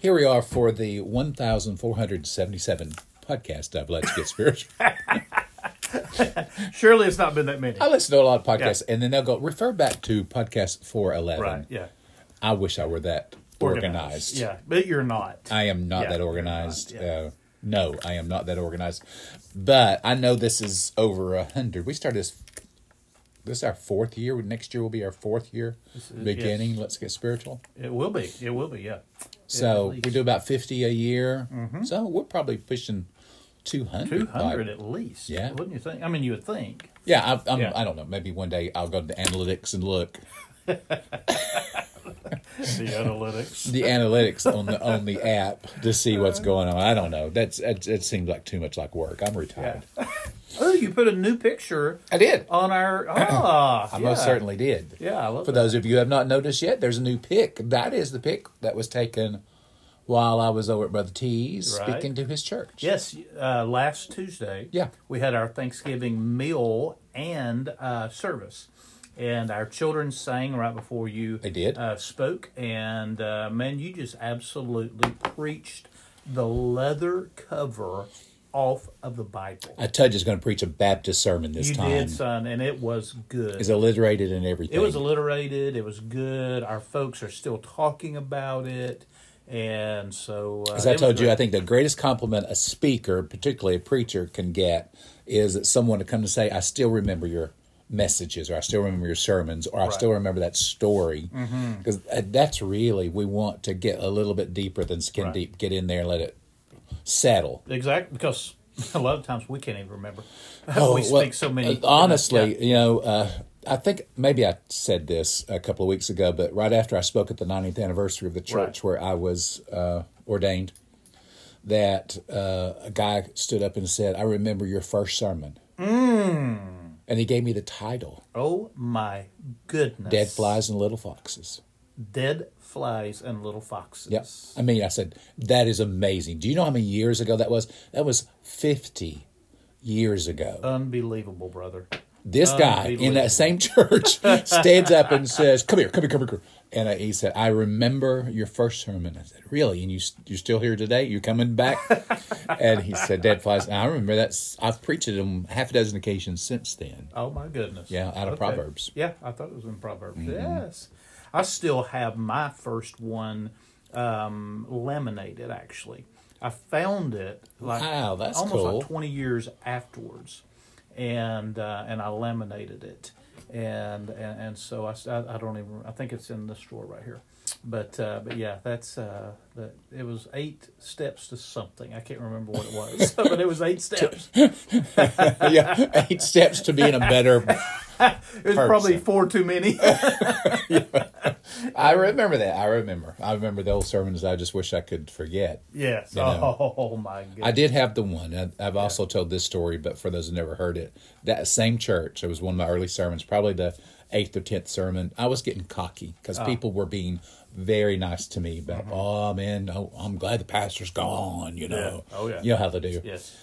Here we are for the 1,477 podcast of Let's Get Spiritual. Surely it's not been that many. I listen to a lot of podcasts, and then they'll go, refer back to podcast 411. Right. Yeah. I wish I were that organized. Yeah, but you're not. I am not Yeah, that organized. not, yeah. uh, no, I am not that organized. But I know this is over a hundred. We started this. This is our fourth year. Next year will be our fourth year is- beginning. yes. Let's get spiritual. It will be. It will be. Yeah. So we do about fifty a year. Mm-hmm. So we're probably pushing two hundred. Two hundred at least. Yeah. Wouldn't you think? I mean, you would think. Yeah, I, I'm, Yeah. I don't know. Maybe one day I'll go to the analytics and look The analytics. the analytics on the on the app to see what's going on. I don't know. That's it, it seems like too much like work. I'm retired. Oh, you put a new picture I did. on our. Ah, I yeah. most certainly did. Yeah, I love it. For that. those of you who have not noticed yet, there's a new pic. That is the pic that was taken while I was over at Brother T's Right. speaking to his church. Yes, uh, last Tuesday. Yeah. we had our Thanksgiving meal and uh, service, and our children sang right before you. They did. uh, spoke, and uh, man, you just absolutely preached the leather cover off of the Bible. I told you I was going to preach a Baptist sermon this you time. did, son, and it was good. It's alliterated and everything. It was alliterated. It was good. Our folks are still talking about it, and so uh, As I told you, great. I think the greatest compliment a speaker, particularly a preacher, can get is that someone to come to say, "I still remember your messages," or "I still remember your sermons," or "I Right. still remember that story." Mm-hmm. Because that's really we want to get a little bit deeper than skin Right. deep. Get in there and let it settle. exactly because a lot of times we can't even remember. Oh, we well, speak so many. uh, honestly, Yeah. you know, uh, I think maybe I said this a couple of weeks ago, but right after I spoke at the 90th anniversary of the church Right. where I was uh, ordained, that uh, a guy stood up and said, "I remember your first sermon," Mm. And he gave me the title: Oh my goodness! "Dead Flies and Little Foxes." dead flies, and little foxes. Yep. I mean, I said that is amazing. Do you know how many years ago that was? That was 50 years ago. Unbelievable, brother. This guy in that same church stands up and says, "Come here, come here, come here." come here." And uh, he said, "I remember your first sermon." I said, "Really? And you you're still here today? You're coming back?" and he said, "Dead flies." And I remember that. I've preached it on half a dozen occasions since then. Oh my goodness. Yeah, out of Proverbs. Mm-hmm. Yeah, I thought it was in Proverbs. Yes. I still have my first one um, laminated actually. I found it like Wow, that's almost cool. like 20 years afterwards. And uh, and I laminated it. And and, and so I, I don't even I think it's in this drawer right here. But uh, but yeah, that's uh, that it was eight steps to something. I can't remember what it was, but it was eight steps. yeah, eight steps to being a better. It was probably four too many. I remember that. I remember. I remember the old sermons. I just wish I could forget. Yes. You know. Oh my goodness. I did have the one. I, I've also told this story, but for those who never heard it, that same church, it was one of my early sermons, probably the eighth or tenth sermon. I was getting cocky because Ah. people were being very nice to me about, Mm-hmm. oh man, oh, I'm glad the pastor's gone, you know. Oh, yeah. You know how they do. Yes.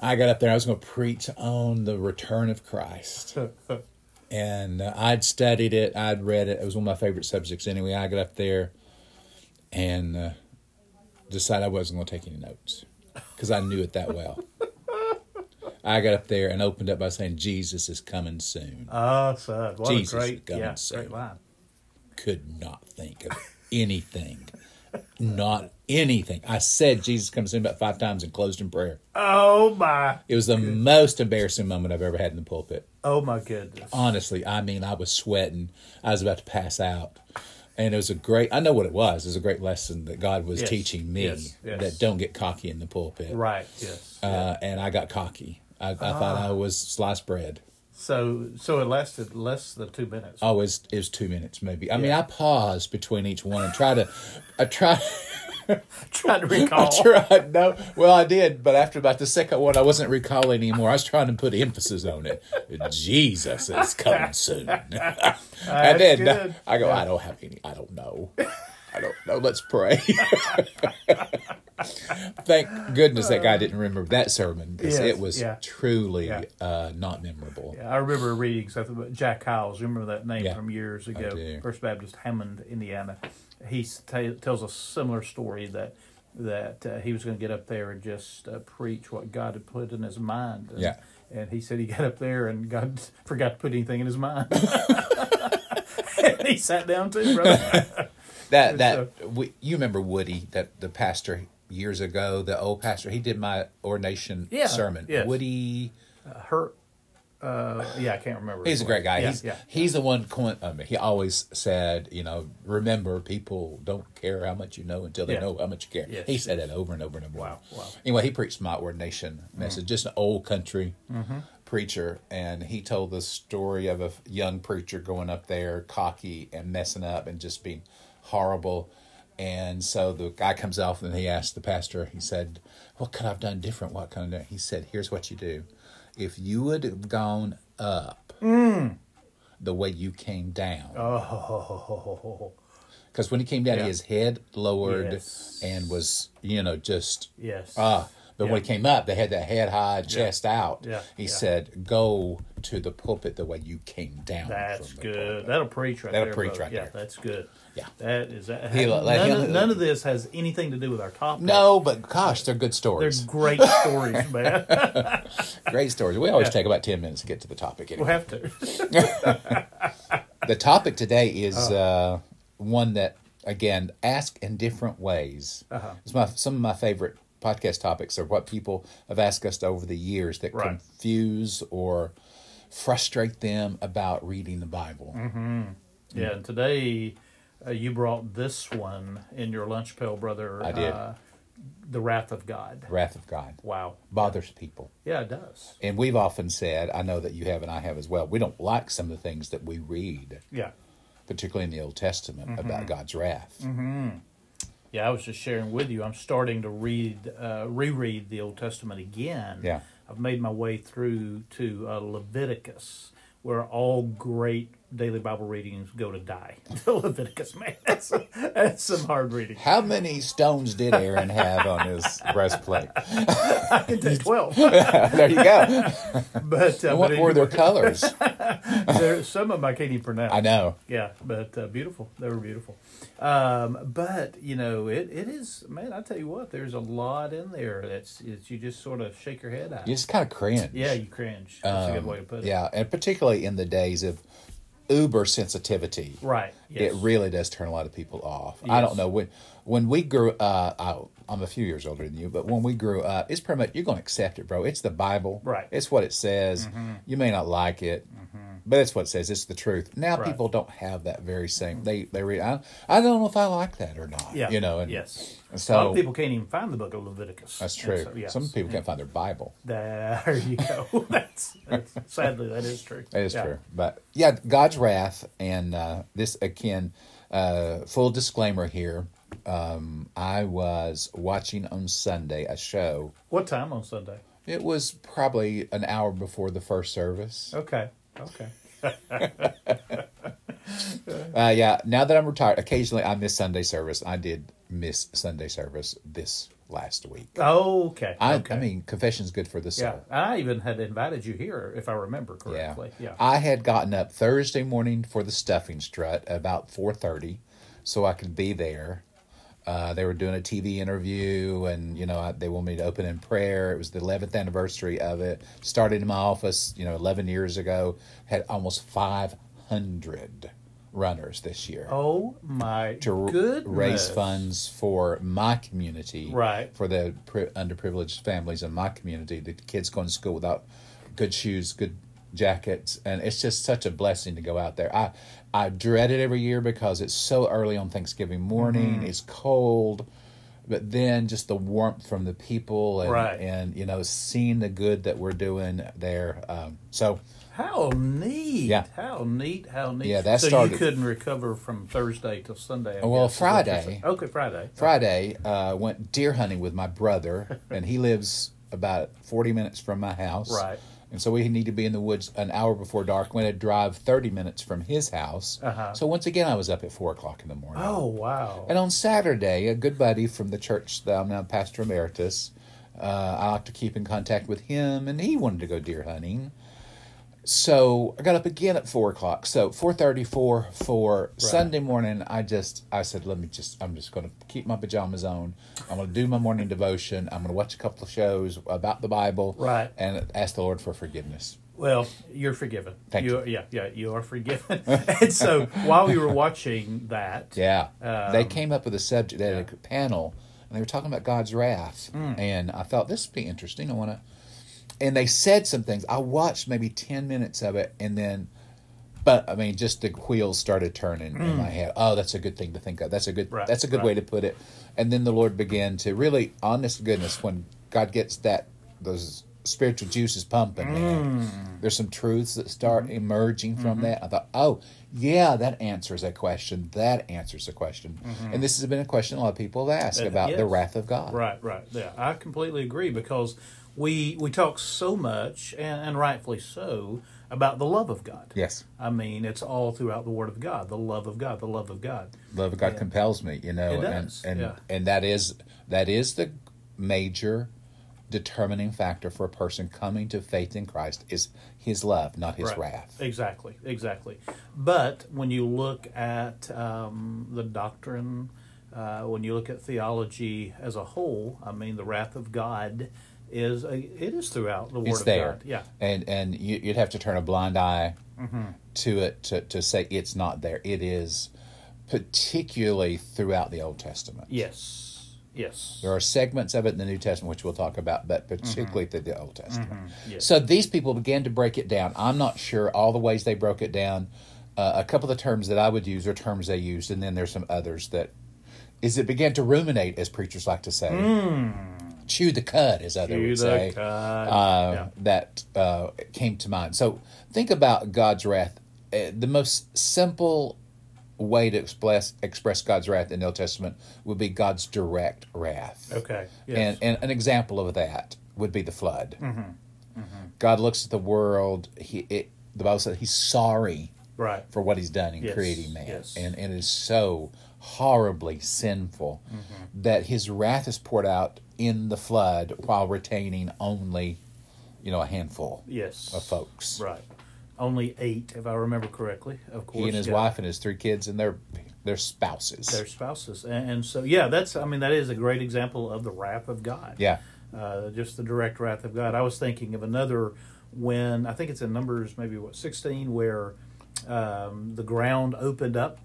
I got up there, I was going to preach on the return of Christ. and uh, I'd studied it, I'd read it. It was one of my favorite subjects anyway. I got up there and uh, decided I wasn't going to take any notes because I knew it that well. I got up there and opened up by saying, Jesus is coming soon. Oh, sir. What Jesus a great, is coming yeah, soon. great line. Could not think of anything. not anything. I said Jesus comes soon about five times and closed in prayer. Oh, my. It was the most embarrassing moment I've ever had in the pulpit. Oh, my goodness. honestly, I mean, I was sweating. I was about to pass out. And it was a great, I know what it was. It was a great lesson that God was Yes, teaching me yes, yes. that don't get cocky in the pulpit. Right, yes. Uh, and I got cocky. I, I thought Ah. I was sliced bread. So so it lasted less than two minutes. Oh, it was, it was two minutes maybe. I mean, I paused between each one and tried to, I tried, Trying to I recall. tried, no, well, I did, but after about the second one, I wasn't recalling anymore. I was trying to put emphasis on it. Jesus is coming soon. and then uh, good. I go, I don't have any, I don't know. I don't know. Let's pray. Thank goodness that guy didn't remember that sermon because Yes, it was yeah. truly Yeah. uh, not memorable. I remember reading something about Jack Hyles. Remember that name Yeah, from years ago? First Baptist Hammond, Indiana. he ta tells a similar story that that uh, he was going to get up there and just uh, preach what God had put in his mind. And, Yeah. And he said he got up there and God forgot to put anything in his mind. and he sat down too, brother. That that we, you remember Woody, that the pastor years ago, the old pastor. He did my ordination Yeah, sermon. yes. Woody, Hurt. Uh, yeah, I can't remember. he's a great guy. Yeah, he's yeah. he's the one. Coin, I mean, he always said, you know, remember, people don't care how much you know until they Yeah. know how much you care. Yes, he said that over and over and over. Wow, wow. Anyway, he preached my ordination message. Just an old country Mm-hmm. preacher, and he told the story of a young preacher going up there, cocky and messing up, and just being horrible. And so the guy comes off and he asked the pastor, he said, What could I have done different? What kind of He said, Here's what you do. If you would have gone up the way you came down, Oh, because when he came down, Yeah. his head lowered Yes. and was, you know, just yes. ah. But when he came up, they had that head high, chest out. Yeah, He yeah. said, "Go to the pulpit the way you came down." That's good. pulpit." That'll preach right That'll there. preach brother. right yeah, there. that's good. Yeah. That is that. He- none, of, none of this has anything to do with our topic. No, but gosh, they're good stories. They're great stories, man. Great stories. We always Yeah. take about ten minutes to get to the topic. Anyway. we'll Anyway. have to. the topic today is Oh. uh, one that again ask in different ways. Uh-huh. It's my some of my favorite podcast topics are what people have asked us over the years that Right. confuse or frustrate them about reading the Bible. Mm-hmm. Yeah, and today uh, you brought this one in your lunch pail, brother. I did. Uh, the wrath of God. Wrath of God Wow. bothers people. Yeah, it does. And we've often said, I know that you have and I have as well, we don't like some of the things that we read, Yeah. particularly in the Old Testament, Mm-hmm. about God's wrath. Yeah, I was just sharing with you. I'm starting to read, uh, reread the Old Testament again. Yeah. I've made my way through to uh, Leviticus, where all great daily Bible readings go to die. Leviticus, man, that's, that's some hard reading. How many stones did Aaron have on his breastplate? I can take twelve, there you go. but uh, What but were their colors? there, some of them I can't even pronounce. I know. Yeah, but uh, beautiful. They were beautiful. Um, but you know, it, it is man. I tell you what, there's a lot in there that's it's, you just sort of shake your head at. You just kind of cringe. Yeah, you cringe. That's a good Um, way to put it. Yeah, and particularly in the days of uber sensitivity, Right. Yes. it really does turn a lot of people off. I don't know when when we grew. Uh, I, I'm a few years older than you, but when we grew up, it's pretty much you're going to accept it, bro. It's the Bible. Right. Mm-hmm. It's what it says. You may not like it. But it's what it says. It's the truth. Now Right. people don't have that very same. They they read. I, I don't know if I like that or not. Yeah. You know. And yes. And a lot So of people can't even find the book of Leviticus. that's true. so, yes. Some people can't find their Bible. There you go. that's, that's sadly that is true. That is Yeah. true. But yeah, God's wrath, and uh, this again, uh, full disclaimer here. Um, I was watching on Sunday a show. What time on Sunday? It was probably an hour before the first service. Okay. Okay. Uh, yeah, now that I'm retired, occasionally I miss Sunday service. I did miss Sunday service this last week. Oh, okay. I, okay. I mean, confession's good for the yeah. soul. I even had invited you here, if I remember correctly. Yeah. I had gotten up Thursday morning for the stuffing strut about four thirty, so I could be there. Uh, they were doing a TV interview, and you know I, they wanted me to open in prayer. It was the eleventh anniversary of it. Started in my office, you know, eleven years ago. Had almost five hundred runners this year Oh my to goodness. raise funds for my community, Right. For the pri- underprivileged families in my community. The kids going to school without good shoes, good jackets, and it's just such a blessing to go out there. I I dread it every year because it's so early on Thanksgiving morning. Mm-hmm. It's cold. But then just the warmth from the people and, Right. and you know seeing the good that we're doing there. Um, so How neat! Yeah. How neat! How neat! Yeah, that so started- you couldn't recover from Thursday till Sunday. I Well, guess, is what you're Friday. Okay, Friday. Friday, uh, went deer hunting with my brother, and he lives about 40 minutes from my house. Right. And so we need to be in the woods an hour before dark. We had to drive 30 minutes from his house. Uh-huh. So once again, I was up at 4 o'clock in the morning. Oh wow! And on Saturday, a good buddy from the church that I'm now pastor emeritus, uh, I like to keep in contact with him, and he wanted to go deer hunting. So I got up again at four o'clock. So four thirty four for Sunday morning. I just I said, let me just I'm just going to keep my pajamas on. I'm going to do my morning devotion. I'm going to watch a couple of shows about the Bible, Right. and ask the Lord for forgiveness. Well, you're forgiven. Thank you. Yeah, yeah, you are forgiven. and so while we were watching that, Yeah, they Um, came up with a subject. They had a panel, and they were talking about God's wrath, Hmm. and I thought this would be interesting. I want to, and they said some things. I watched maybe ten minutes of it, and then, but I mean, just the wheels started turning in my head. Oh, that's a good thing to think of. That's a good. Right, that's a good way to put it. And then the Lord began to really, honest goodness, when God gets that those spiritual juices pumping, Hmm. man, there's some truths that start Mm-hmm. emerging from that. I thought, oh, yeah, that answers a question. That answers a question. And this has been a question a lot of people have asked Uh, about the wrath of God. Right, right. Yeah, I completely agree because we we talk so much and, and rightfully so about the love of God. Yes, I mean, it's all throughout the Word of God. The love of God. The love of God. love of God Yeah. compels me. You know, and and yeah. and that is that is the major determining factor for a person coming to faith in Christ is His love, not His Right. wrath. Exactly, exactly. But when you look at um, the doctrine, uh, when you look at theology as a whole, I mean, the wrath of God is a, it is throughout the Word It's of there. God. Yeah, and and you, you'd have to turn a blind eye Mm-hmm. to it to, to say it's not there. It is, particularly throughout the Old Testament. yes, yes. There are segments of it in the New Testament which we'll talk about, but particularly through the Old Testament. Mm-hmm. Yes. So these people began to break it down. I'm not sure all the ways they broke it down. Uh, a couple of the terms that I would use are terms they used, and then there's some others that is it began to ruminate, as preachers like to say, chew the cud, as others. Chew would say cud. uh, Yeah. that uh, came to mind. So think about God's wrath. Uh, the most simple way to express express God's wrath in the Old Testament would be God's direct wrath. Okay. Yes. And, and an example of that would be the flood. Mm-hmm. God looks at the world. He it, the Bible says He's sorry right. for what He's done in Yes, creating man, yes. and and it is so horribly sinful Mm-hmm. that His wrath is poured out in the flood while retaining only, you know, a handful Yes. of folks. Right. Only eight, if I remember correctly. Of course. He and his yeah. wife and his three kids and their their spouses. their spouses, and, and so yeah, that's I mean that is a great example of the wrath of God. yeah, uh, just the direct wrath of God. I was thinking of another when I think it's in Numbers maybe what sixteen where um, the ground opened up.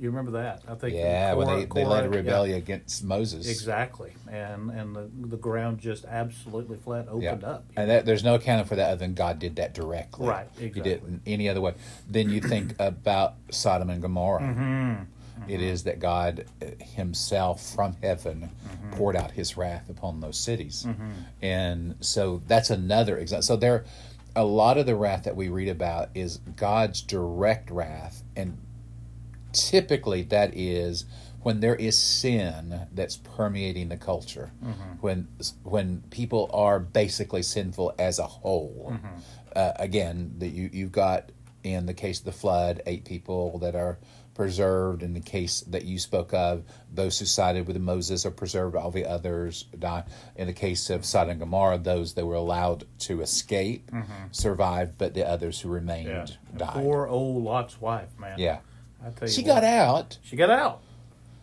You remember that? I think. yeah. When they, they led a Korah- yeah, rebellion against Moses. exactly, and and the the ground just absolutely flat Yeah, opened up. and that, there's no accounting for that other than God did that directly. Right, He didn't any other way. Then you think about Sodom and Gomorrah. Mm-hmm. It is that God uh, Himself from heaven Mm-hmm. poured out His wrath upon those cities, and so that's another example. So there, a lot of the wrath that we read about is God's direct wrath, and typically that is when there is sin that's permeating the culture. Mm-hmm. When when people are basically sinful as a whole. Mm-hmm. Uh, again that you you've got in the case of the flood eight people that are preserved. In the case that you spoke of those who sided with Moses are preserved all the others die. In the case of Sodom and Gomorrah those that were allowed to escape mm-hmm. survived but the others who remained Yeah. died. Poor old Lot's wife, man. yeah I tell you she what. got out She got out,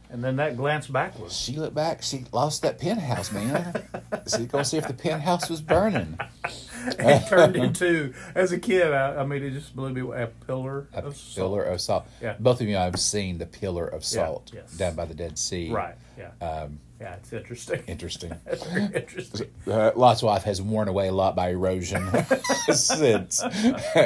and then that glance backwards. She looked back. She lost that penthouse, man. She's going to see if the penthouse was burning. it turned into as a kid. I, I mean, it just blew me away. A pillar A of pillar salt. of salt. Yeah. Both of you I've seen the pillar of Yeah, salt yes. down by the Dead Sea. Right. Yeah. Um, yeah. It's interesting. interesting. It's very interesting. Uh, Lot's wife has worn away a lot by erosion since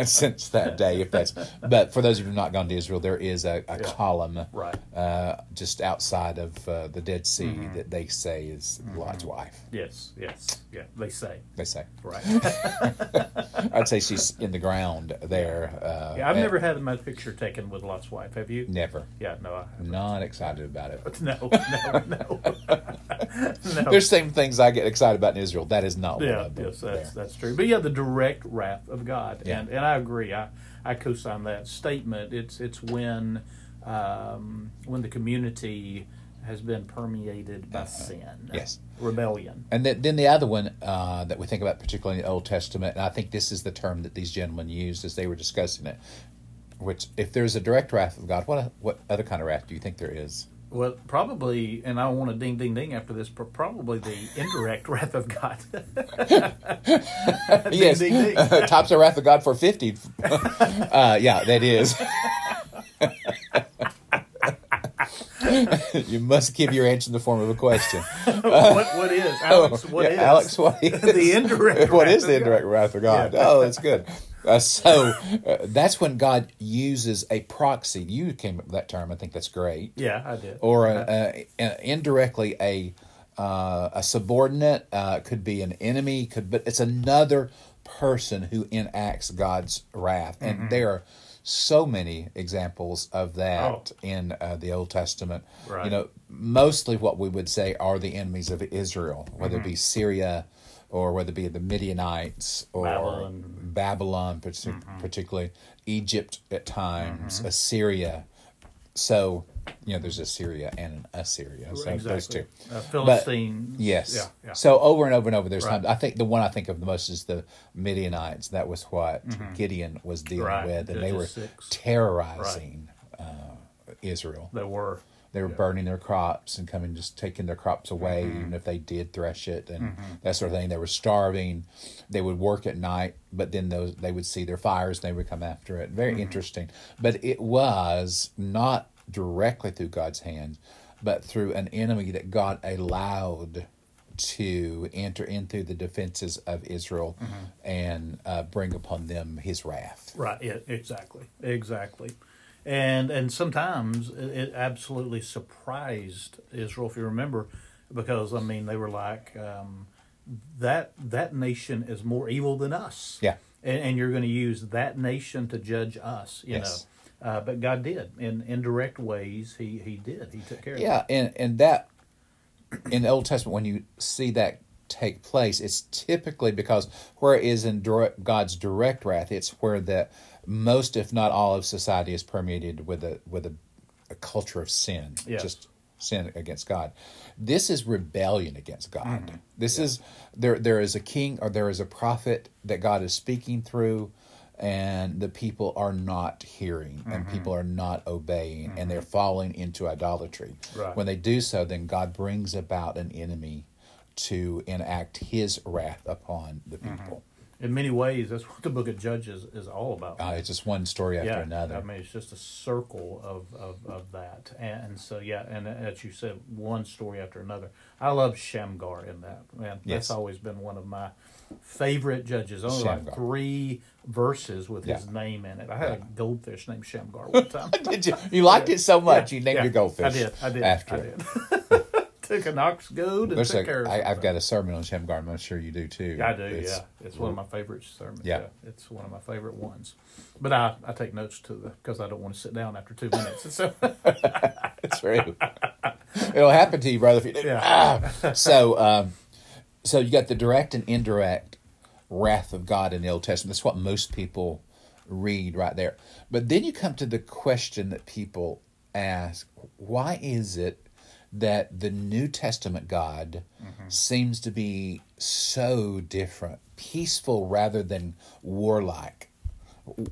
since that day. If that's, but for those of you who've not gone to Israel, there is a, a column Right. uh, just outside of uh, the Dead Sea that they say is Mm-hmm. Lot's wife. Yes. Yes. Yeah. They say. They say. Right. I'd say she's in the ground there. Uh, Yeah. I've never had my picture taken with Lot's wife. Have you? Never. Yeah. No. I haven't. Not excited about it. No. No. No. No. There's same things I get excited about in Israel. That is not Yeah, them. yes, that's there. that's true. But yeah, the direct wrath of God, Yeah. and and I agree. I I co-sign that statement. It's it's when um, when the community has been permeated by sin. Uh-huh. Yes. Rebellion. And then, then the other one uh, that we think about, particularly in the Old Testament, and I think this is the term that these gentlemen used as they were discussing it. Which, if there's a direct wrath of God, what what other kind of wrath do you think there is? Well, probably, and I don't want to ding, ding, ding after this, but probably the indirect wrath of God. yes, ding, ding. tops the wrath of God for fifty. uh, yeah, that is. you must give your answer in the form of a question. what, what is? Alex, what Yeah, is? Alex, what is The indirect What wrath is the of indirect God. wrath of God? Yeah. Oh, that's good. Uh, so uh, that's when God uses a proxy. You came up with that term. I think that's great. Yeah, I did. Or a, a, a- indirectly a uh, a subordinate uh, could be an enemy. Could but it's another person who enacts God's wrath, and there are so many examples of that in uh, the Old Testament. Right. You know, mostly what we would say are the enemies of Israel, whether it be Syria or whether it be the Midianites or Babylon. Babylon, partic- particularly Egypt at times, Assyria. So, you know, there's Assyria and an Assyria. So those exactly. two. Uh, Philistines. Yes. Yeah, yeah. So over and over and over, there's Right. times. I think the one I think of the most is the Midianites. That was what Gideon was dealing Mm-hmm. Right. with, and they were six. terrorizing uh, Israel. They were. They were burning their crops and coming, just taking their crops away, Mm-hmm. even if they did thresh it and that sort of thing. They were starving. They would work at night, but then those they would see their fires and they would come after it. Very Mm-hmm. interesting. But it was not directly through God's hand, but through an enemy that God allowed to enter into the defenses of Israel Mm-hmm. and uh, bring upon them His wrath. Right. Yeah. Exactly. Exactly. And and sometimes it, it absolutely surprised Israel, if you remember, because I mean they were like um, that. That nation is more evil than us. Yeah. And, and you're going to use that nation to judge us. You Yes. know. Uh, but God did in indirect ways. He He did. He took care of. Yeah, and and that in the Old Testament, when you see that take place, it's typically because where it is in direct, God's direct wrath, it's where the most, if not all, of society is permeated with a with a, a culture of sin, Yes. just sin against God. This is rebellion against God. Mm-hmm. This is there. There is a king or there is a prophet that God is speaking through. And the people are not hearing, and Mm-hmm. people are not obeying, and they're falling into idolatry. Right. When they do so, then God brings about an enemy to enact his wrath upon the Mm-hmm. people. In many ways, that's what the Book of Judges is all about. Uh, it's just one story after yeah, another. I mean, it's just a circle of, of, of that. And, so, yeah, and as you said, one story after another. I love Shamgar in that. Man, Yes. that's always been one of my favorite judges. Only Shamgar. like three verses with his name in it. I had a goldfish named Shamgar one time. Did you? You liked it so much, Yeah, you named yeah, your goldfish. I did. I did. after I it. did. Took an ox goad and took care of I, I've got a sermon on Shamgar. I'm sure you do too. I do, It's- yeah. It's one of my favorite sermons. Yeah. Yeah. it's one of my favorite ones. But I, I take notes to the because I don't want to sit down after two minutes. So It's true. It'll happen to you, brother, if you do. Yeah. Ah. So, um, so you got the direct and indirect wrath of God in the Old Testament. That's what most people read right there. But then you come to the question that people ask: Why is it that the New Testament God mm-hmm. seems to be so different, peaceful rather than warlike?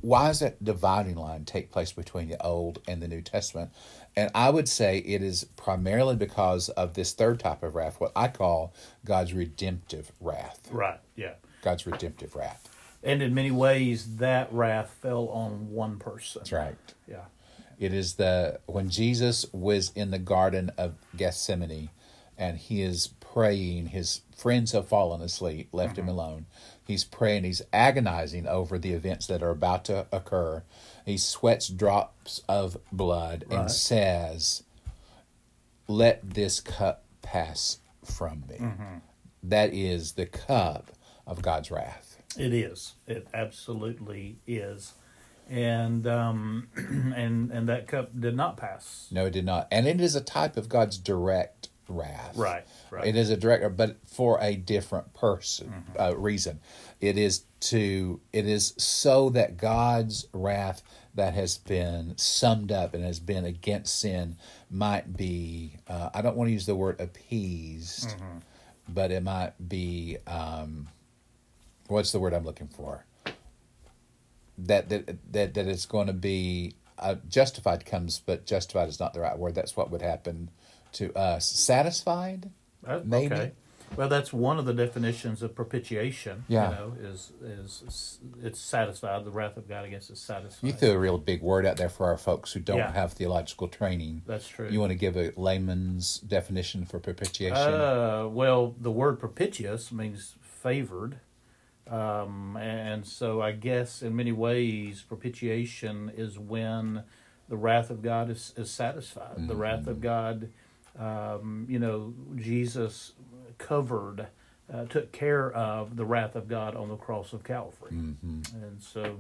why does that dividing line take place between the Old and the New Testament? And I would say it is primarily because of this third type of wrath, what I call God's redemptive wrath. right, yeah. God's redemptive wrath. And in many ways, that wrath fell on one person. That's right. Yeah, It is the when Jesus was in the Garden of Gethsemane and he is praying, his friends have fallen asleep, left him mm-hmm. alone. He's praying, he's agonizing over the events that are about to occur. He sweats drops of blood and says, Let this cup pass from me. Mm-hmm. That is the cup of God's wrath. it is. It absolutely is. And um, and and that cup did not pass. No, it did not. And it is a type of God's direct wrath. Right, right. It is a direct, but for a different person Mm-hmm. uh, reason. It is to. It is so that God's wrath that has been summed up and has been against sin might be. Uh, I don't want to use the word appeased, Mm-hmm. but it might be. Um, what's the word I'm looking for? That that that that it's going to be uh, justified comes, but justified is not the right word. That's what would happen to us. Satisfied. Uh, Maybe. Okay. Well, that's one of the definitions of propitiation. Yeah. You know, is is it's satisfied. The wrath of God against is satisfied. You threw a real big word out there for our folks who don't Yeah. have theological training. That's true. You want to give a layman's definition for propitiation? Uh, well, the word propitious means favored. Um, and so I guess in many ways, propitiation is when the wrath of God is, is satisfied. The wrath of God, um, you know, Jesus covered, uh, took care of the wrath of God on the cross of Calvary. And so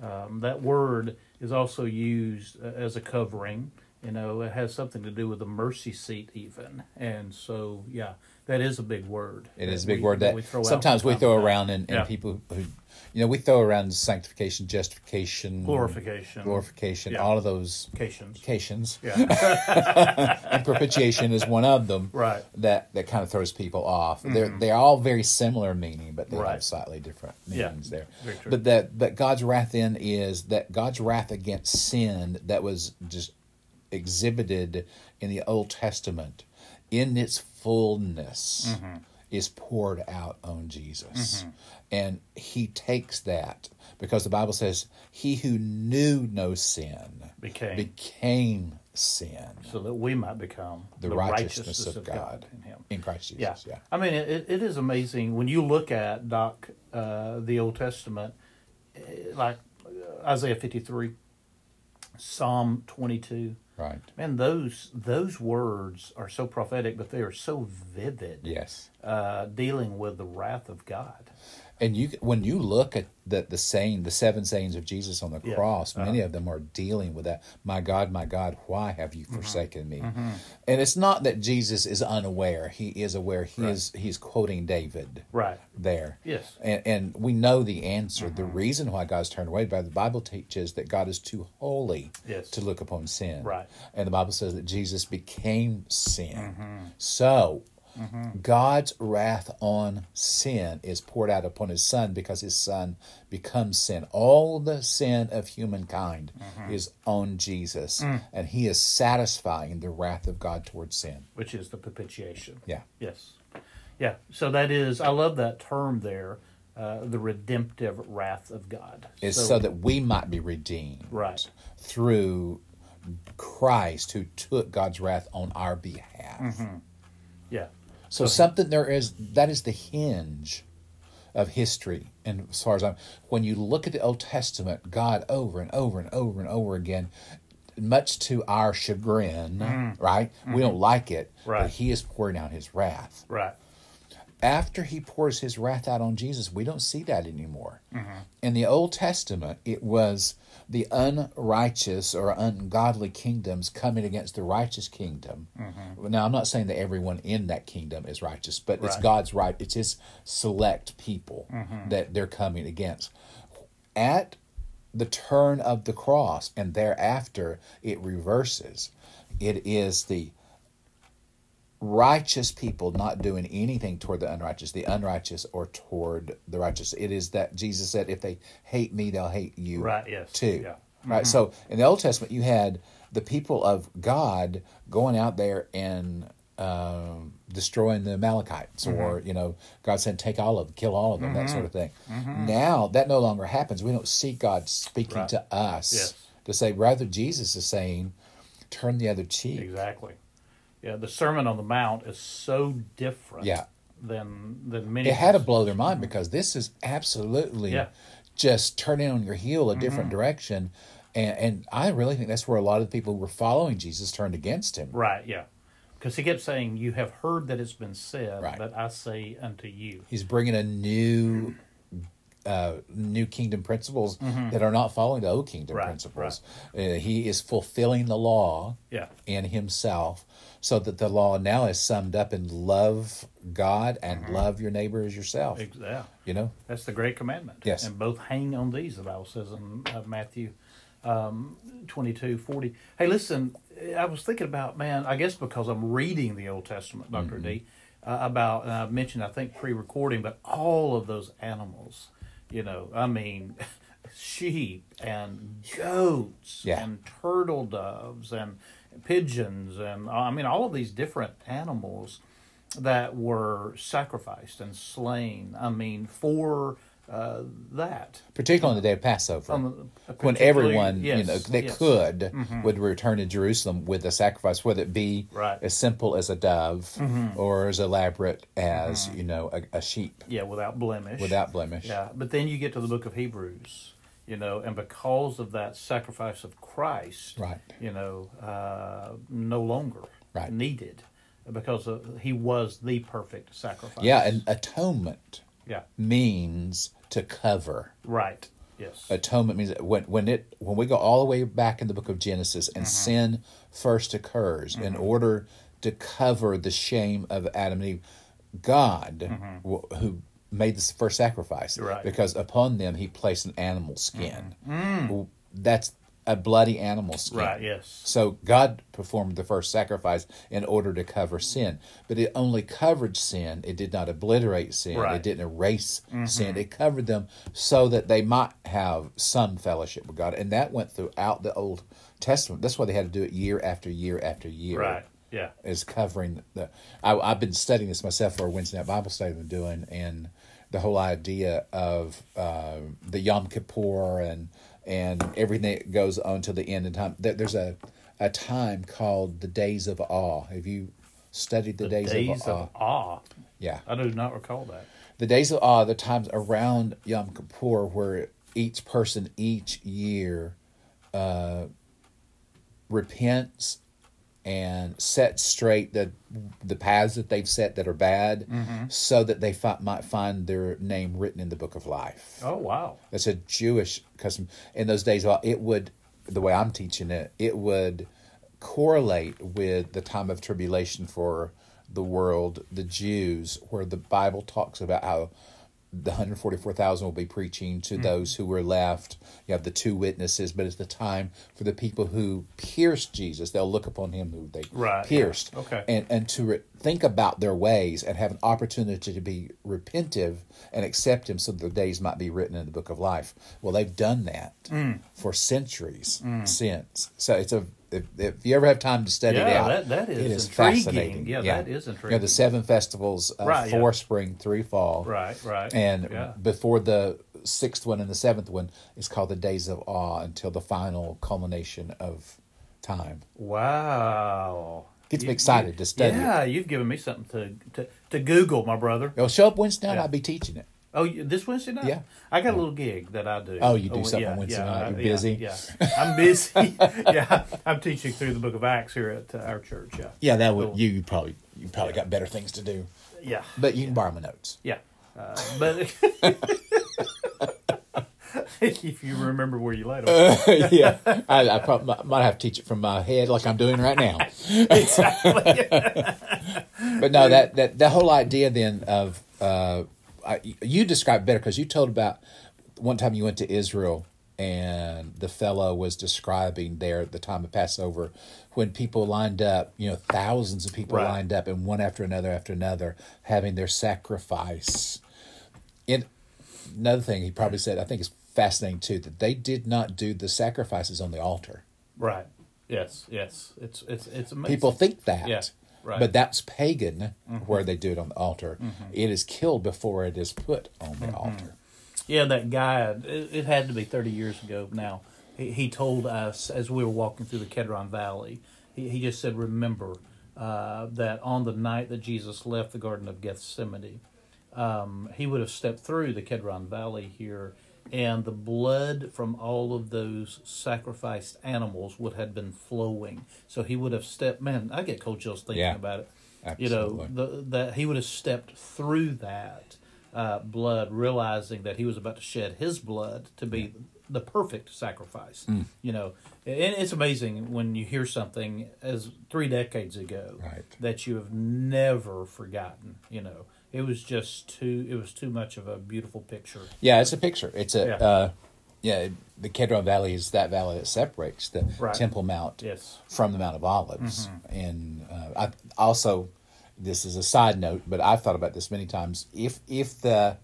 um, that word is also used uh, as a covering. You know, it has something to do with the mercy seat, even. And so, yeah, that is a big word. It is a big we- word that, we throw sometimes from we throw around, and, and Yeah. people who, you know, we throw around sanctification, justification, glorification, glorification, Yeah. all of those Glorifications. occasions. Yeah, and propitiation is one of them. Right. That that kind of throws people off. They're mm-hmm. they're all very similar meaning, but they Right. have slightly different Yeah. meanings there. Very true. But that but God's wrath then is that God's wrath against sin that was just exhibited in the Old Testament in its fullness Mm-hmm. is poured out on Jesus. And he takes that because the Bible says he who knew no sin became became sin. so that we might become The, righteousness, of God, in Him. in Christ. Jesus. Yeah. yeah. I mean, it, it is amazing when you look at Doc, uh, the Old Testament, eh, like uh, Isaiah fifty three, Psalm twenty two. Right. Man, those those words are so prophetic, but they are so vivid. Yes. Uh, dealing with the wrath of God. And you, when you look at the the saying, the seven sayings of Jesus on the Yeah. cross, many Uh-huh. of them are dealing with that. My God, my God, why have you Mm-hmm. forsaken me? And it's not that Jesus is unaware; he is aware. He Right. is he's quoting David Right. there. Yes. And, and we know the answer. The Mm-hmm. reason why God's turned away, but the Bible teaches that God is too holy Yes. to look upon sin. Right. And the Bible says that Jesus became sin. Mm-hmm. God's wrath on sin is poured out upon his son because his son becomes sin. All the sin of humankind Mm-hmm. is on Jesus, Mm. and he is satisfying the wrath of God towards sin. Which is the propitiation. Yeah. Yes. Yeah. So that is, I love that term there, uh, the redemptive wrath of God. Is so, that we might be redeemed. Right. through Christ who took God's wrath on our behalf. Mm-hmm. Yeah. So something there is that is the hinge of history. And as far as I'm when you look at the Old Testament, God over and over and over and over again, much to our chagrin, right? We don't like it, but Mm-hmm. Right. he is pouring out his wrath. Right. After he pours his wrath out on Jesus, we don't see that anymore. Mm-hmm. In the Old Testament, it was the unrighteous or ungodly kingdoms coming against the righteous kingdom. Now, I'm not saying that everyone in that kingdom is righteous, but it's God's right. It's His select people that they're coming against. At the turn of the cross and thereafter, it reverses. It is the righteous people not doing anything toward the unrighteous, the unrighteous or toward the righteous. It is that Jesus said, if they hate me, they'll hate you Right, yes. too. Yeah. Right. So in the Old Testament, you had the people of God going out there and um, destroying the Amalekites, or Mm-hmm. you know, God said, "Take all of them, kill all of them," that sort of thing. Now that no longer happens. We don't see God speaking Right. to us Yes. to say. Rather, Jesus is saying, "Turn the other cheek." Exactly. Yeah. The Sermon on the Mount is so different. Yeah. Than than many. It had to blow their mind because this is absolutely Yeah. just turning on your heel a different direction. And, and I really think that's where a lot of the people who were following Jesus turned against him. Right. Yeah. Because he kept saying, "You have heard that it's been said, Right. but I say unto you." He's bringing a new uh, new kingdom principles that are not following the old kingdom Mm-hmm. Right, principles. Uh, he is fulfilling the law Yeah. in himself, so that the law now is summed up in love God and Mm-hmm. love your neighbor as yourself. Yeah. You know, That's the great commandment. Yes. And both hang on these, the Bible says in uh, Matthew um, 22, 40. Hey, listen, I was thinking about, man, I guess because I'm reading the Old Testament, doctor D, uh, about, and I mentioned, I think, pre recording, but all of those animals, you know, I mean, sheep and goats Yeah. and turtle doves and pigeons and, uh, I mean, all of these different animals that were sacrificed and slain. I mean, for uh, that. particularly on the day of Passover. Um, when everyone you know that yes. could would return to Jerusalem with a sacrifice, whether it be Right. Mm-hmm. as simple as a dove or as elaborate as you know a, a sheep Yeah, without blemish. without blemish. Yeah, but then you get to the book of Hebrews, you know, and because of that sacrifice of Christ, Right. you know, uh, no longer Right. needed because uh, he was the perfect sacrifice. Yeah, and atonement yeah, means to cover. right. Yes. Atonement means when when it when we go all the way back in the book of Genesis Mm-hmm. and sin first occurs in order to cover the shame of Adam and Eve, God wh- who made the first sacrifice Mm-hmm. Right. because upon them he placed an animal skin. Well, That's a bloody animal skin. Mm. right. Yes. So God performed the first sacrifice in order to cover sin, but it only covered sin. It did not obliterate sin. Right. It didn't erase sin. It covered them so that they might have some fellowship with God, and that went throughout the Old Testament. That's why they had to do it year after year after year. Right. Yeah. Is covering the. I, I've been studying this myself for a Wednesday night Bible study I'm doing, and the whole idea of uh, the Yom Kippur and and everything that goes on to the end of time. There's a a time called the Days of Awe. Have you studied the, days, Days of Awe? awe. yeah, I do not recall that. the Days of Awe. The times around Yom Kippur where each person each year uh, repents and set straight the the paths that they've set that are bad, mm-hmm. so that they fi- might find their name written in the book of life. Oh wow. That's a Jewish custom. In those days, well, it would, the way I'm teaching it, it would correlate with the time of tribulation for the world, the Jews, where the Bible talks about how the 144,000 will be preaching to those who were left. You have the two witnesses, but it's the time for the people who pierced Jesus. They'll look upon him who they Right, yeah. pierced. Okay. And, and to re- think about their ways and have an opportunity to be repentive and accept him so the days might be written in the book of life. Well, they've done that Mm. for centuries since. So it's a if, if you ever have time to study it Yeah, out, that- that is it is intriguing. fascinating. Yeah, that is You know, the seven festivals, uh, Right, yeah. four spring, three fall, Right. Right. and yeah. before the sixth one and the seventh one is called the Days of Awe until the final culmination of time. Wow. Gets me excited you- to study it. Yeah, you've given me something to to, to Google, my brother. It'll show up Wednesday night. Yeah. I'll be teaching it. Oh, this Wednesday night? Yeah. I got a little gig that I do. Oh, you do something on Wednesday night? You're yeah, busy? Yeah, I'm busy. yeah, I'm teaching through the Book of Acts here at uh, our church. Yeah. Yeah, that would you, probably you probably got better things to do. Yeah. But you can borrow my notes. Yeah. Uh, but if you remember where you laid them. yeah, I, I probably might have to teach it from my head like I'm doing right now. exactly. But no, that that the whole idea then of uh, I, you described better because you told about one time you went to Israel and the fellow was describing there at the time of Passover when people lined up, you know, thousands of people Right. lined up and one after another after another having their sacrifice. And another thing he probably said, I think is fascinating too, that they did not do the sacrifices on the altar. right. Yes. Yes. It's it's it's amazing. People think that. Yeah, right. Mm-hmm. But that's pagan where they do it on the altar. It is killed before it is put on the altar. Yeah, that guy. It, it had to be thirty years ago now. He, he told us as we were walking through the Kedron Valley. He, he just said, "Remember uh, that on the night that Jesus left the Garden of Gethsemane, um, he would have stepped through the Kedron Valley here, and the blood from all of those sacrificed animals would have been flowing. So he would have stepped. Man, I get cold chills thinking Yeah. about it. Absolutely. You know, the, that he would have stepped through that uh, blood, realizing that he was about to shed his blood to be the perfect sacrifice. Hmm. You know, and it's amazing when you hear something as three decades ago Right. that you have never forgotten. You know, it was just too. It was too much of a beautiful picture. Yeah, it's a picture. It's a Yeah. uh, yeah. The Kedron Valley is that valley that separates the Right. Temple Mount Yes. from the Mount of Olives. Mm-hmm. And uh, I also, this is a side note, but I've thought about this many times. If if the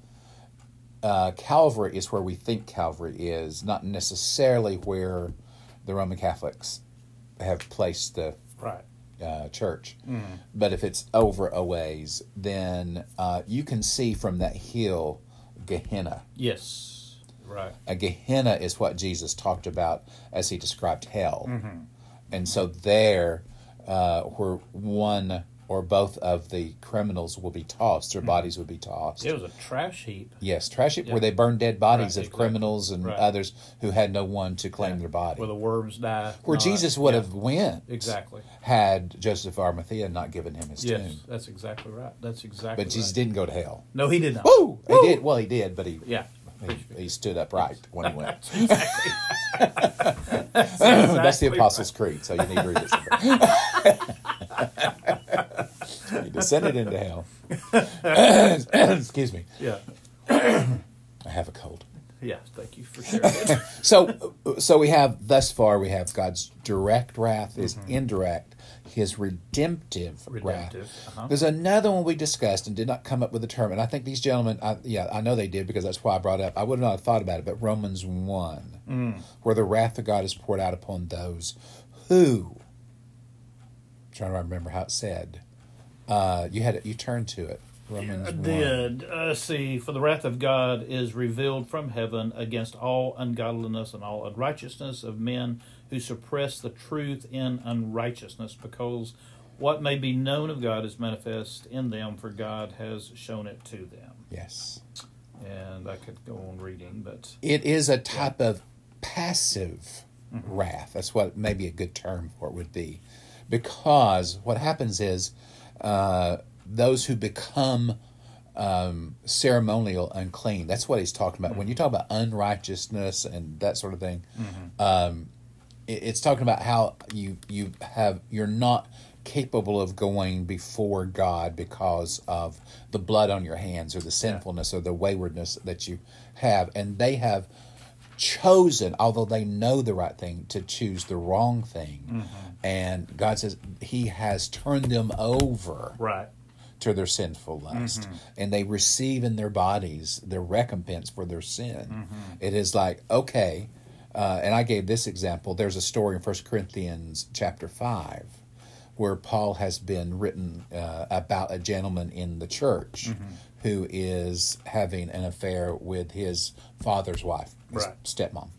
uh, Calvary is where we think Calvary is, not necessarily where the Roman Catholics have placed the Right. Uh, church. Mm-hmm. But if it's over a ways, then uh, you can see from that hill Gehenna. Yes. Right. A Gehenna is what Jesus talked about as he described hell. Mm-hmm. And so there, uh, where one or both of the criminals will be tossed, their hmm. bodies would be tossed. It was a trash heap. Yes, trash heap Yeah. where they burned dead bodies Right, of exactly. criminals and Right. others who had no one to claim Yeah. their body. Where the worms die. where Jesus would Yeah, have went Exactly. had Joseph of Arimathea not given him his Yes, tomb. that's exactly right. That's exactly. But Jesus right. didn't go to hell. No, he did not. Woo! He did. Well, he did, but he Yeah. he, he stood upright when he went. Exactly. That's the Apostles' Creed, so you need to read it. He descended into hell. Excuse me. Yeah. I have a cold. Yeah. Thank you for sharing it. So, so we have thus far we have God's direct wrath, His indirect, His redemptive, wrath. Uh-huh. There's another one we discussed and did not come up with a term, and I think these gentlemen, I, yeah, I know they did because that's why I brought it up. I would not have thought about it, but Romans one, where the wrath of God is poured out upon those who. I'm trying to remember how it said. Uh, you had it. You turned to it. Romans one. did uh, see for the wrath of God is revealed from heaven against all ungodliness and all unrighteousness of men who suppress the truth in unrighteousness, because what may be known of God is manifest in them, for God has shown it to them. Yes. And I could go on reading, but It is a type of passive wrath. That's what maybe a good term for it would be. Because what happens is uh, those who become um, ceremonial unclean, that's what he's talking about. When you talk about unrighteousness and that sort of thing, um, it- it's talking about how you you have you're not capable of going before God because of the blood on your hands or the sinfulness or the waywardness that you have. And they have chosen although they know the right thing to choose the wrong thing and God says he has turned them over right, to their sinful lust. And they receive in their bodies their recompense for their sin. It is like okay uh, and i gave this example. There's a story in First corinthians chapter 5 where paul has been written uh, about a gentleman in the church who is having an affair with his father's wife his Right. stepmom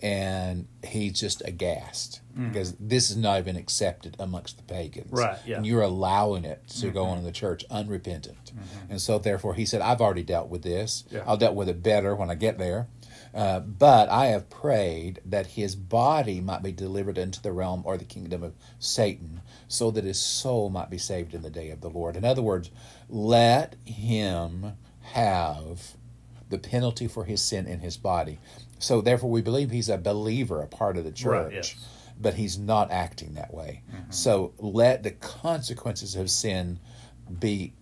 and he's just aghast mm. because this is not even accepted amongst the pagans Right, yeah. and you're allowing it to go mm-hmm. on in the church unrepentant. Mm-hmm. And so, therefore, he said, I've already dealt with this. Yeah. I'll deal with it better when I get there. Uh, but I have prayed that his body might be delivered into the realm or the kingdom of Satan, so that his soul might be saved in the day of the Lord. In other words, let him have the penalty for his sin in his body. So, therefore, we believe he's a believer, a part of the church Right, yes. Mm-hmm. but he's not acting that way. So let the consequences of sin be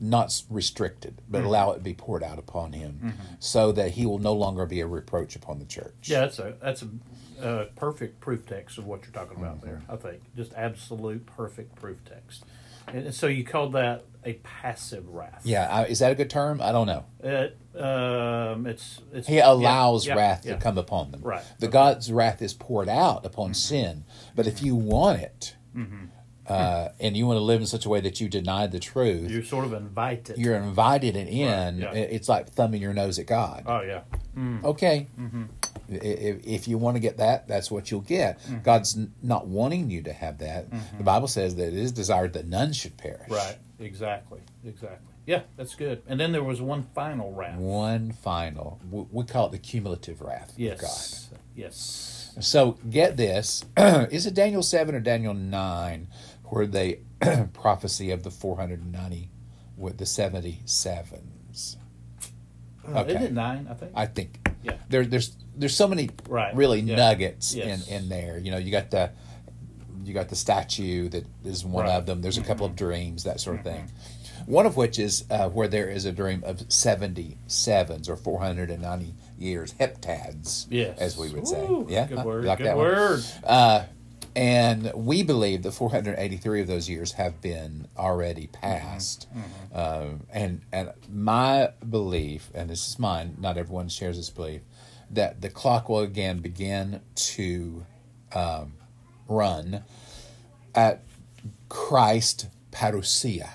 not restricted, but Mm-hmm. allow it to be poured out upon him, so that he will no longer be a reproach upon the church. yeah, that's a that's a, uh perfect proof text of what you're talking about Mm-hmm. there. I think just absolute perfect proof text. And so you call that a passive wrath? Yeah, I, is that a good term? I don't know. It, um, it's it's He allows yeah, yeah, wrath yeah. to come upon them. Right. The Okay. Mm-hmm. God's wrath is poured out upon sin, but if you want it, Mm-hmm. Uh, and you want to live in such a way that you deny the truth, You're sort of invited. you're invited and in. yeah. It's like thumbing your nose at God. oh yeah, okay Mm-hmm. If, if you want to get that that's what you'll get Mm-hmm. god's not wanting you to have that the bible says that it is desired that none should perish right. Exactly. Exactly. Yeah, that's good. And then there was one final wrath. one final we, call it the cumulative wrath Yes. Yes. of god Yes. so get this is it daniel 7 or daniel 9 where they prophecy of the 490 with the 77s Uh, Isn't it nine? I think. I think Yeah. there, there's there's so many Right. really Yeah. nuggets Yes. in in there. You know, you got the you got the statue that is one Right. Mm-hmm. of them. There's a couple of dreams, that sort of thing. One of which is uh, where there is a dream of seventy sevens or four hundred and ninety years, heptads, yes. as we would say. Ooh, Yeah, Good Huh? word. Like good word. Uh, and we believe that 483 of those years have been already passed. Uh, and and my belief, and this is mine, not everyone shares this belief, that the clock will again begin to um, run at Christ parousia.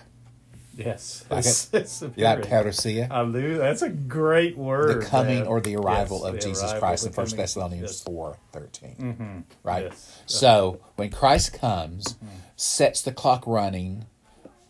Yes. Like It's, it's You like parousia? I do. That's a great word. the coming man. or the arrival Yes, of the Jesus arrival, Christ in First. Thessalonians Yes. four thirteen. Mm-hmm. Right. Yes. So when Christ comes, sets the clock running,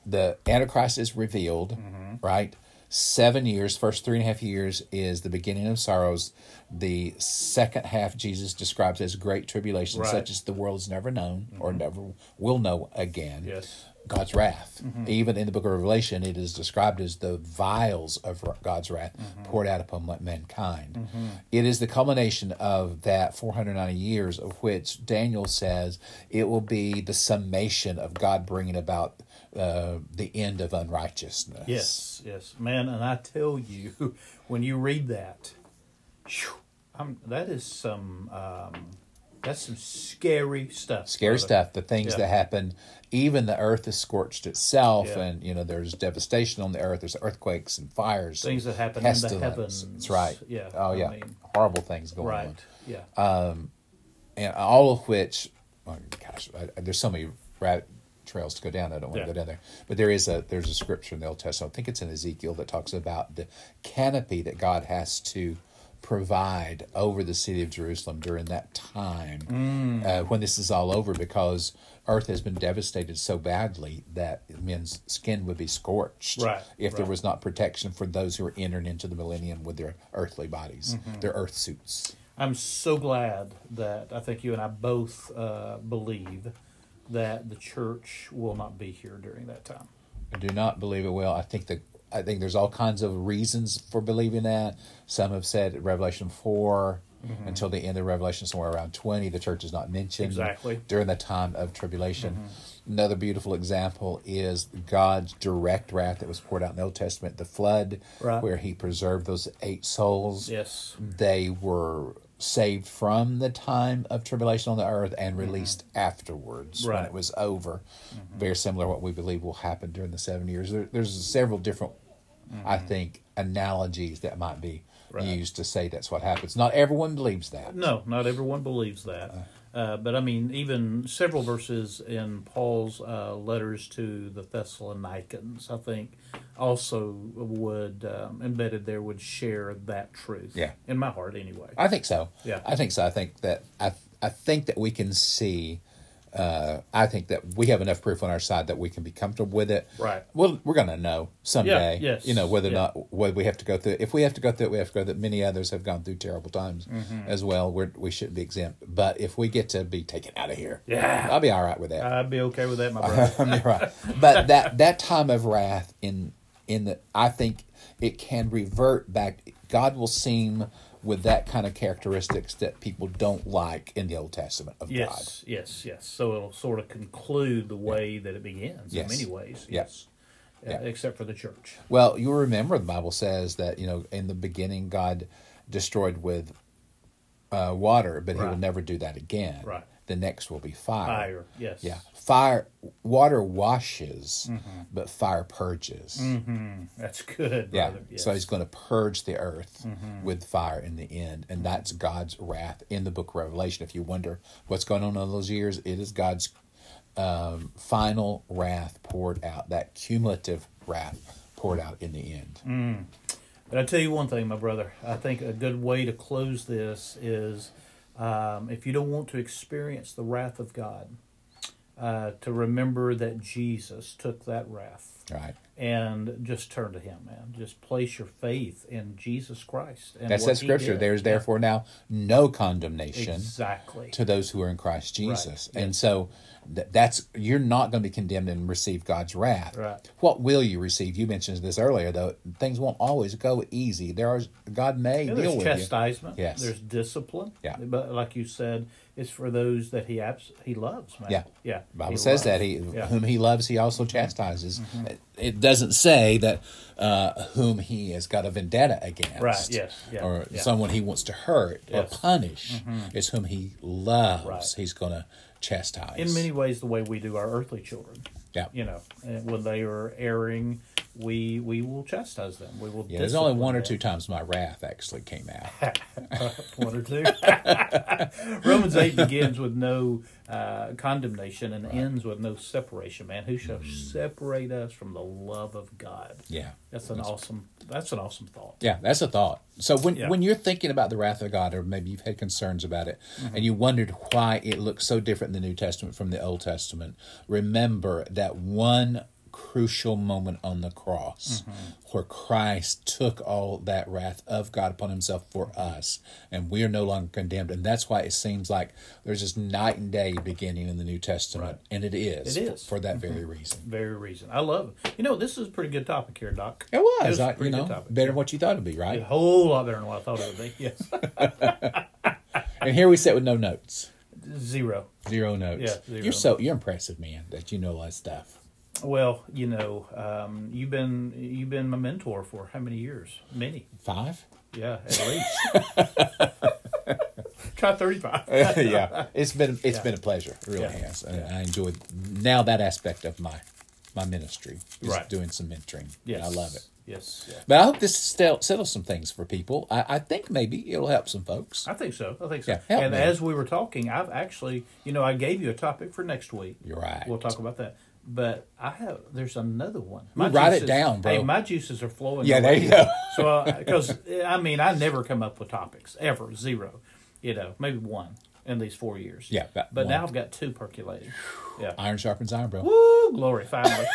the Antichrist is revealed. Mm-hmm. Right. Seven years, first three and a half years is the beginning of sorrows. The second half Jesus describes as great tribulation, Right. such as the world has never known or mm-hmm. never will know again. Yes. God's wrath. Even in the book of Revelation, it is described as the vials of God's wrath poured out upon mankind. It is the culmination of that 490 years, of which Daniel says it will be the summation of God bringing about uh, the end of unrighteousness. Yes. Yes. Man, and I tell you, when you read that, phew, I'm, that is some. Um, that's some scary stuff. Scary brother. stuff, the things Yeah. that happen. Even the earth is scorched itself, Yeah. and you know there's devastation on the earth. There's earthquakes and fires. Things that happen in the heavens. That's right. Yeah. Oh I yeah. mean, Horrible things going right. on. Yeah. Um, and all of which, oh, gosh, I, there's so many rabbit trails to go down. I don't want Yeah. to go down there, but there is a there's a scripture in the Old Testament. I think it's in Ezekiel that talks about the canopy that God has to provide over the city of Jerusalem during that time Mm. uh, when this is all over, because Earth has been devastated so badly that men's skin would be scorched Right, if there was not protection for those who are entering into the millennium with their earthly bodies, Mm-hmm. their earth suits. I'm so glad that I think you and I both uh, believe that the church will not be here during that time. I do not believe it will. I think that I think there's all kinds of reasons for believing that. Some have said Revelation 4 Mm-hmm. until the end of Revelation, somewhere around twenty, the church is not mentioned Exactly. during the time of tribulation. Mm-hmm. Another beautiful example is God's direct wrath that was poured out in the Old Testament, the flood, Right. where He preserved those eight souls. Yes. They were saved from the time of tribulation on the earth and released afterwards when Mm-hmm. Right. it was over. Very similar to what we believe will happen during the seven years. There, there's several different, I think, analogies that might be Right. used to say that's what happens. Not everyone believes that. No, not everyone believes that. Uh, but I mean, even several verses in Paul's uh, letters to the Thessalonians, I think, also would um, embedded there would share that truth. Yeah. in my heart, anyway. I think so. Yeah. I think so. I think that I I think that we can see. Uh, I think that we have enough proof on our side that we can be comfortable with it. Right. Well, we're going to know someday. Yeah, yes, You know whether or yeah. not whether we have to go through. If we have to go through it, we have to go through it. Many others have gone through terrible times Mm-hmm. as well. We're, we shouldn't be exempt. But if we get to be taken out of here, Yeah. I'll be all right with that. I'd be okay with that, my brother. I mean, right. But that that time of wrath in in the I think it can revert back. God will seem with that kind of characteristics that people don't like in the Old Testament of God. yes, yes, yes. So it'll sort of conclude the way that it begins Yes. in many ways. Yeah. Yes. Uh, Yeah. except for the church. Well, you remember the Bible says that you know in the beginning God destroyed with uh, water, but He will never do that again. Right. The next will be fire. Fire. Yes. Yeah, fire. Water washes, Mm-hmm. but fire purges. That's good. Yeah. Yes. So he's going to purge the earth Mm-hmm. with fire in the end. And that's God's wrath in the book of Revelation. If you wonder what's going on in those years, it is God's um, final wrath poured out, that cumulative wrath poured out in the end. Mm. But I tell you one thing, my brother. I think a good way to close this is um, if you don't want to experience the wrath of God, uh, to remember that Jesus took that wrath Right. and just turn to Him, man. Just place your faith in Jesus Christ. And That's that scripture. There's therefore now no condemnation exactly to those who are in Christ Jesus. And yes. so th- that's you're not going to be condemned and receive God's wrath. Right. What will you receive? You mentioned this earlier, though. Things won't always go easy. There are God may Yeah, deal with chastisement. Yes. There's discipline. Yeah. But like you said, it's for those that he abs- he loves, man. Yeah. Yeah. you. Bible He says loves. that he Yeah. Mm-hmm. whom he loves, he also chastises. It doesn't say that uh, whom he has got a vendetta against, Right, yes, yeah, or yeah. someone he wants to hurt or Yes. Mm-hmm. punish. It's whom he loves. Right. He's going to chastise. in many ways the way we do our earthly children. Yeah. You know, when they are erring, we we will chastise them. We will. Yeah, there's only one or two times my wrath actually came out. one or two. Romans 8 begins with no uh, condemnation and ends with no separation, man. Who shall separate us from the love of God? Yeah. That's an awesome that's an awesome thought. Yeah, that's a thought. So when Yeah. when you're thinking about the wrath of God, or maybe you've had concerns about it, Mm-hmm. and you wondered why it looks so different in the New Testament from the Old Testament, remember that one crucial moment on the cross Mm-hmm. where Christ took all that wrath of God upon himself for us, and we are no longer condemned. And that's why it seems like there's this night and day beginning in the New Testament, Right. and it is, It is. Mm-hmm. for, for that very reason. Very reason. I love it. You know, this is a pretty good topic here, Doc. It was, a I, pretty you know, topic. better than what you thought it'd be, right? A whole lot better than what I thought it would be. Yes. And here we sit with no notes. Zero. Zero notes. Yeah, zero. You're so you're impressive, man, that you know a lot of stuff. Well, you know, um, you've been you've been my mentor for how many years? Many. Five? Yeah, at least. Try thirty five. yeah. It's been it's Yeah. been a pleasure. It really Yeah. has. And I enjoyed now that aspect of my my ministry. Is Right. doing some mentoring. Yes. I love it. Yes. Yeah. But I hope this settles some things for people. I, I think maybe it'll help some folks. I think so. I think so. Yeah, and me. as we were talking, I've actually, you know, I gave you a topic for next week. You're right. We'll talk about that. But I have, there's another one. Well, write it down, bro. Hey, my juices are flowing. Yeah, there you go. so, uh, because I mean, I never come up with topics ever, zero. You know, maybe one in these four years. Yeah, but one. now I've got two percolating. Yeah. Iron sharpens iron, bro. Woo, glory! Finally.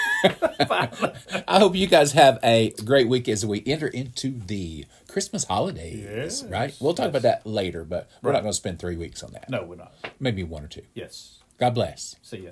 I hope you guys have a great week as we enter into the Christmas holidays. Yes. Right? We'll talk Yes. about that later, but we're Right. not going to spend three weeks on that. no, we're not. Maybe one or two. Yes. God bless. See ya.